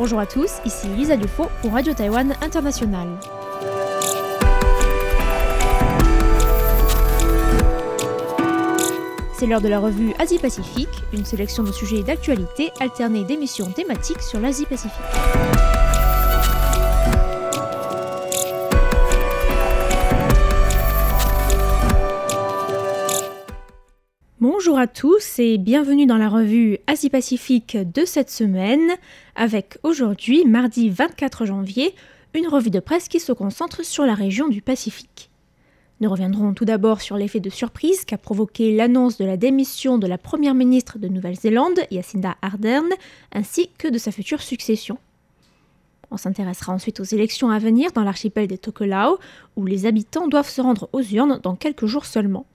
Bonjour à tous, ici Lisa Dufaux pour Radio Taïwan International. C'est l'heure de la revue Asie-Pacifique, une sélection de sujets d'actualité alternée d'émissions thématiques sur l'Asie-Pacifique. À tous et bienvenue dans la revue Asie-Pacifique de cette semaine, avec aujourd'hui, mardi 24 janvier, une revue de presse qui se concentre sur la région du Pacifique. Nous reviendrons tout d'abord sur l'effet de surprise qu'a provoqué l'annonce de la démission de la première ministre de Nouvelle-Zélande, Jacinda Ardern, ainsi que de sa future succession. On s'intéressera ensuite aux élections à venir dans l'archipel des Tokelau, où les habitants doivent se rendre aux urnes dans quelques jours seulement.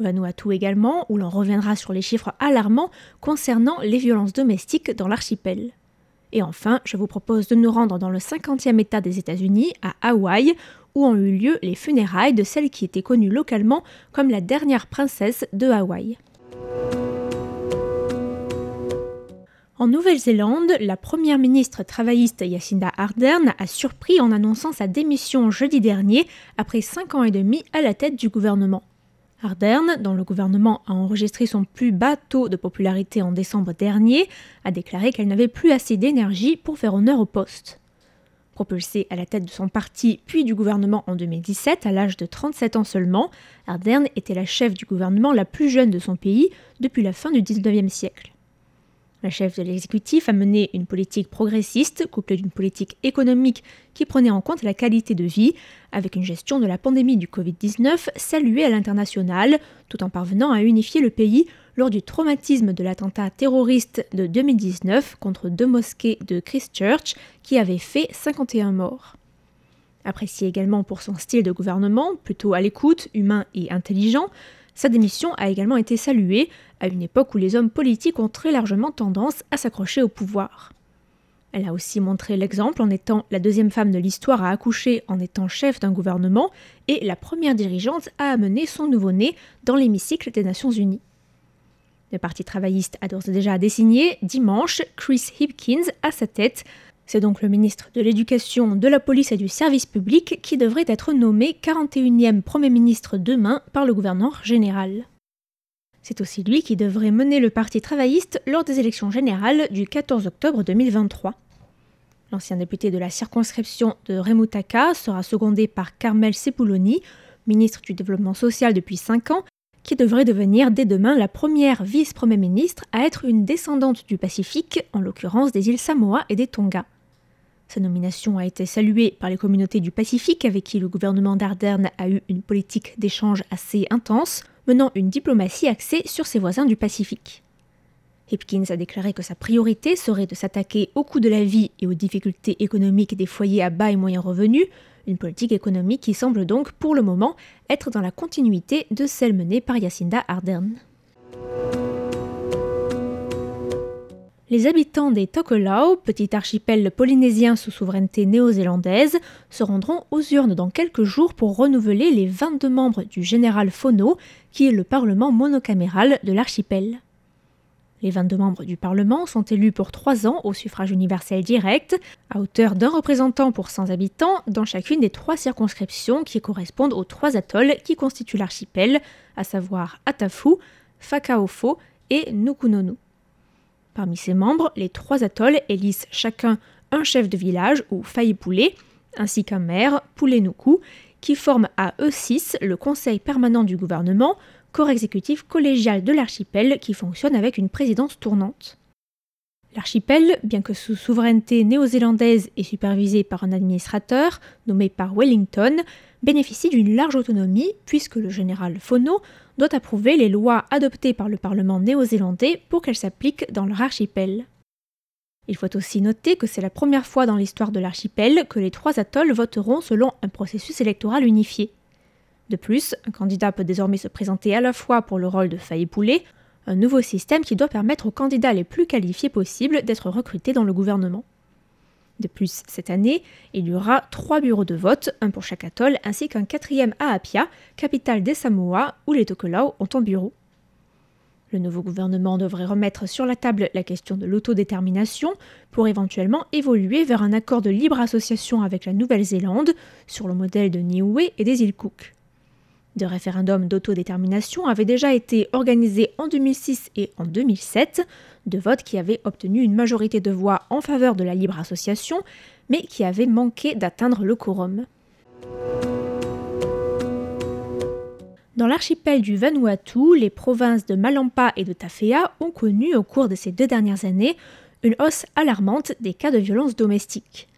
Vanuatu également, où l'on reviendra sur les chiffres alarmants concernant les violences domestiques dans l'archipel. Et enfin, je vous propose de nous rendre dans le 50e État des États-Unis, à Hawaï, où ont eu lieu les funérailles de celle qui était connue localement comme la dernière princesse de Hawaï. En Nouvelle-Zélande, la première ministre travailliste Jacinda Ardern a surpris en annonçant sa démission jeudi dernier après cinq ans et demi à la tête du gouvernement. Ardern, dont le gouvernement a enregistré son plus bas taux de popularité en décembre dernier, a déclaré qu'elle n'avait plus assez d'énergie pour faire honneur au poste. Propulsée à la tête de son parti puis du gouvernement en 2017 à l'âge de 37 ans seulement, Ardern était la chef du gouvernement la plus jeune de son pays depuis la fin du 19e siècle. La chef de l'exécutif a mené une politique progressiste couplée d'une politique économique qui prenait en compte la qualité de vie, avec une gestion de la pandémie du Covid-19 saluée à l'international, tout en parvenant à unifier le pays lors du traumatisme de l'attentat terroriste de 2019 contre deux mosquées de Christchurch qui avait fait 51 morts. Apprécié également pour son style de gouvernement, plutôt à l'écoute, humain et intelligent, sa démission a également été saluée à une époque où les hommes politiques ont très largement tendance à s'accrocher au pouvoir. Elle a aussi montré l'exemple en étant la deuxième femme de l'histoire à accoucher en étant chef d'un gouvernement et la première dirigeante à amener son nouveau-né dans l'hémicycle des Nations Unies. Le Parti travailliste a d'ores et déjà désigné dimanche Chris Hipkins à sa tête c'est donc le ministre de l'Éducation, de la Police et du Service public qui devrait être nommé 41e Premier ministre demain par le gouverneur général. C'est aussi lui qui devrait mener le Parti travailliste lors des élections générales du 14 octobre 2023. L'ancien député de la circonscription de Remutaka sera secondé par Carmel Sepuloni, ministre du Développement social depuis 5 ans, qui devrait devenir dès demain la première vice-premier ministre à être une descendante du Pacifique, en l'occurrence des îles Samoa et des Tonga. Sa nomination a été saluée par les communautés du Pacifique avec qui le gouvernement d'Ardern a eu une politique d'échange assez intense, menant une diplomatie axée sur ses voisins du Pacifique. Hipkins a déclaré que sa priorité serait de s'attaquer au coût de la vie et aux difficultés économiques des foyers à bas et moyens revenus, une politique économique qui semble donc pour le moment être dans la continuité de celle menée par Jacinda Ardern. Les habitants des Tokelau, petit archipel polynésien sous souveraineté néo-zélandaise, se rendront aux urnes dans quelques jours pour renouveler les 22 membres du Général Phono, qui est le parlement monocaméral de l'archipel. Les 22 membres du Parlement sont élus pour trois ans au suffrage universel direct, à hauteur d'un représentant pour 100 habitants dans chacune des trois circonscriptions qui correspondent aux trois atolls qui constituent l'archipel, à savoir Atafu, Fakaofo et Nukunonu. Parmi ses membres, les trois atolls élisent chacun un chef de village ou faïpoulé, ainsi qu'un maire, Poulenuku, qui forment à eux six le conseil permanent du gouvernement, corps exécutif collégial de l'archipel qui fonctionne avec une présidence tournante. L'archipel, bien que sous souveraineté néo-zélandaise et supervisé par un administrateur nommé par Wellington, bénéficie d'une large autonomie puisque le général Fono doit approuver les lois adoptées par le Parlement néo-zélandais pour qu'elles s'appliquent dans leur archipel. Il faut aussi noter que c'est la première fois dans l'histoire de l'archipel que les trois atolls voteront selon un processus électoral unifié. De plus, un candidat peut désormais se présenter à la fois pour le rôle de Poulet, un nouveau système qui doit permettre aux candidats les plus qualifiés possibles d'être recrutés dans le gouvernement. De plus, cette année, il y aura trois bureaux de vote, un pour chaque atoll, ainsi qu'un quatrième à Apia, capitale des Samoa, où les Tokelau ont un bureau. Le nouveau gouvernement devrait remettre sur la table la question de l'autodétermination pour éventuellement évoluer vers un accord de libre association avec la Nouvelle-Zélande sur le modèle de Niue et des îles Cook. Des référendums d'autodétermination avaient déjà été organisés en 2006 et en 2007, de votes qui avaient obtenu une majorité de voix en faveur de la libre association, mais qui avaient manqué d'atteindre le quorum. Dans l'archipel du Vanuatu, les provinces de Malampa et de Tafea ont connu au cours de ces deux dernières années une hausse alarmante des cas de violence domestique.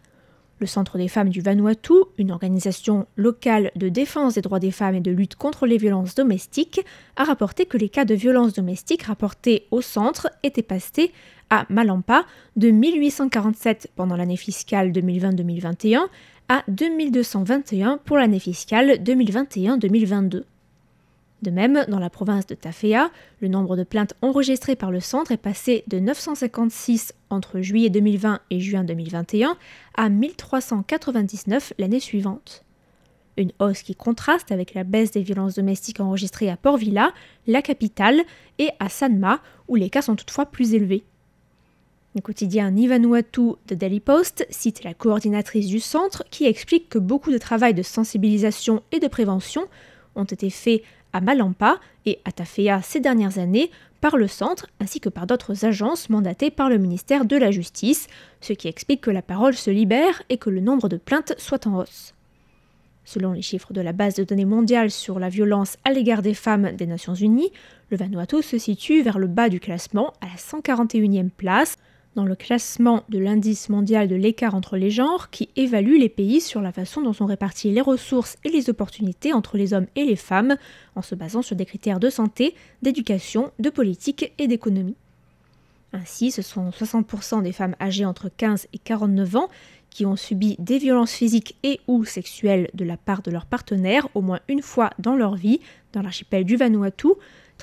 Le Centre des femmes du Vanuatu, une organisation locale de défense des droits des femmes et de lutte contre les violences domestiques, a rapporté que les cas de violences domestiques rapportés au centre étaient passés à Malampa de 1847 pendant l'année fiscale 2020-2021 à 2221 pour l'année fiscale 2021-2022. De même, dans la province de Tafea, le nombre de plaintes enregistrées par le centre est passé de 956 entre juillet 2020 et juin 2021 à 1399 l'année suivante. Une hausse qui contraste avec la baisse des violences domestiques enregistrées à Port Vila, la capitale, et à Sanma, où les cas sont toutefois plus élevés. Le quotidien Nivanuatu de Daily Post cite la coordinatrice du centre qui explique que beaucoup de travail de sensibilisation et de prévention ont été faits à Malampa et à Tafea ces dernières années par le centre ainsi que par d'autres agences mandatées par le ministère de la Justice, ce qui explique que la parole se libère et que le nombre de plaintes soit en hausse. Selon les chiffres de la base de données mondiale sur la violence à l'égard des femmes des Nations Unies, le Vanuatu se situe vers le bas du classement à la 141e place, dans le classement de l'indice mondial de l'écart entre les genres qui évalue les pays sur la façon dont sont réparties les ressources et les opportunités entre les hommes et les femmes, en se basant sur des critères de santé, d'éducation, de politique et d'économie. Ainsi, ce sont 60% des femmes âgées entre 15 et 49 ans qui ont subi des violences physiques et ou sexuelles de la part de leur partenaire au moins une fois dans leur vie, dans l'archipel du Vanuatu,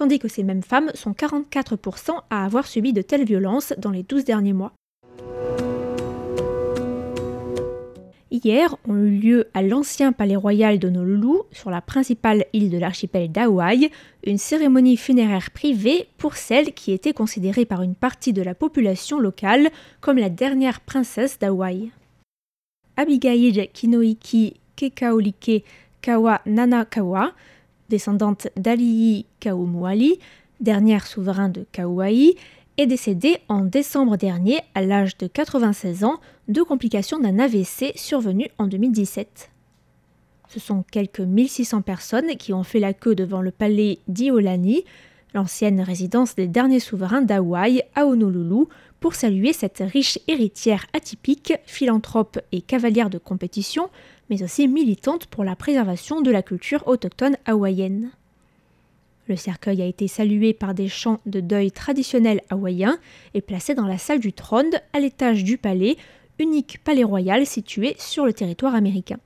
tandis que ces mêmes femmes sont 44% à avoir subi de telles violences dans les 12 derniers mois. Hier ont eu lieu à l'ancien palais royal d'Honolulu, sur la principale île de l'archipel d'Hawaï, une cérémonie funéraire privée pour celle qui était considérée par une partie de la population locale comme la dernière princesse d'Hawaï. Abigail Kinoiki Kekaolike Kawa Nanakawa, descendante d'Ali'i Kaumuali, dernière souverain de Kauai, est décédée en décembre dernier à l'âge de 96 ans de complications d'un AVC survenu en 2017. Ce sont quelques 1600 personnes qui ont fait la queue devant le palais d'Iolani, l'ancienne résidence des derniers souverains d'Hawaï à Honolulu, pour saluer cette riche héritière atypique, philanthrope et cavalière de compétition, mais aussi militante pour la préservation de la culture autochtone hawaïenne. Le cercueil a été salué par des chants de deuil traditionnels hawaïens et placé dans la salle du trône à l'étage du palais, unique palais royal situé sur le territoire américain.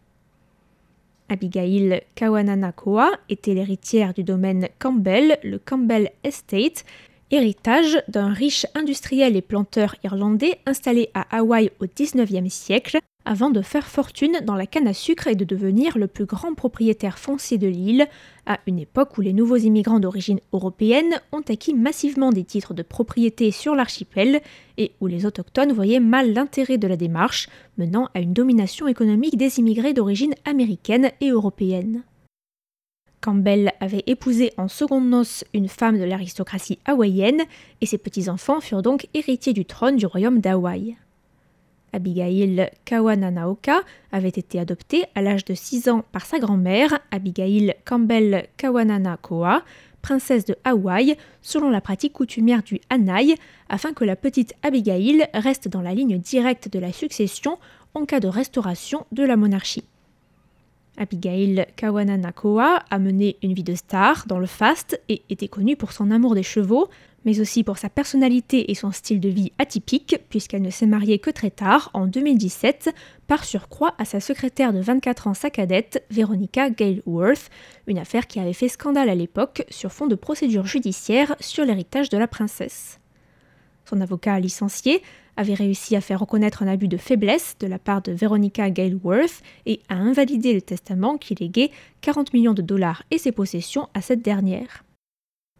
Abigail Kawananakoa était l'héritière du domaine Campbell, le Campbell Estate, héritage d'un riche industriel et planteur irlandais installé à Hawaï au XIXe siècle, avant de faire fortune dans la canne à sucre et de devenir le plus grand propriétaire foncier de l'île, à une époque où les nouveaux immigrants d'origine européenne ont acquis massivement des titres de propriété sur l'archipel et où les autochtones voyaient mal l'intérêt de la démarche, menant à une domination économique des immigrés d'origine américaine et européenne. Campbell avait épousé en seconde noces une femme de l'aristocratie hawaïenne et ses petits-enfants furent donc héritiers du trône du royaume d'Hawaï. Abigail Kawananaoka avait été adoptée à l'âge de 6 ans par sa grand-mère, Abigail Campbell Kawananakoa, princesse de Hawaï, selon la pratique coutumière du Hanai, afin que la petite Abigail reste dans la ligne directe de la succession en cas de restauration de la monarchie. Abigail Kawananakoa a mené une vie de star dans le faste et était connue pour son amour des chevaux, mais aussi pour sa personnalité et son style de vie atypique, puisqu'elle ne s'est mariée que très tard, en 2017, par surcroît à sa secrétaire de 24 ans, sa cadette, Veronica Galeworth, une affaire qui avait fait scandale à l'époque sur fond de procédure judiciaire sur l'héritage de la princesse. Son avocat licencié avait réussi à faire reconnaître un abus de faiblesse de la part de Veronica Galeworth et à invalider le testament qui léguait 40 millions de dollars et ses possessions à cette dernière.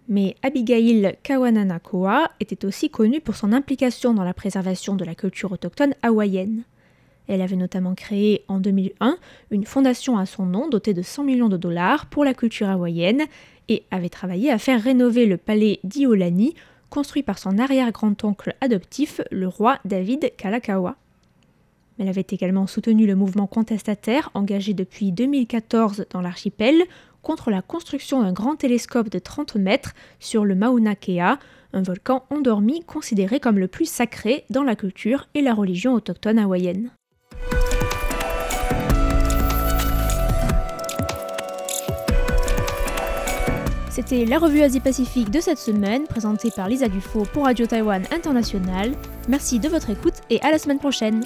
Mais Abigail Kawananakoa était aussi connue pour son implication dans la préservation de la culture autochtone hawaïenne. Elle avait notamment créé en 2001 une fondation à son nom dotée de 100 millions de dollars pour la culture hawaïenne et avait travaillé à faire rénover le palais d'Iolani, construit par son arrière-grand-oncle adoptif, le roi David Kalakaua. Elle avait également soutenu le mouvement contestataire engagé depuis 2014 dans l'archipel contre la construction d'un grand télescope de 30 mètres sur le Mauna Kea, un volcan endormi considéré comme le plus sacré dans la culture et la religion autochtone hawaïenne. C'était la revue Asie-Pacifique de cette semaine, présentée par Lisa Dufaux pour Radio Taïwan International. Merci de votre écoute et à la semaine prochaine.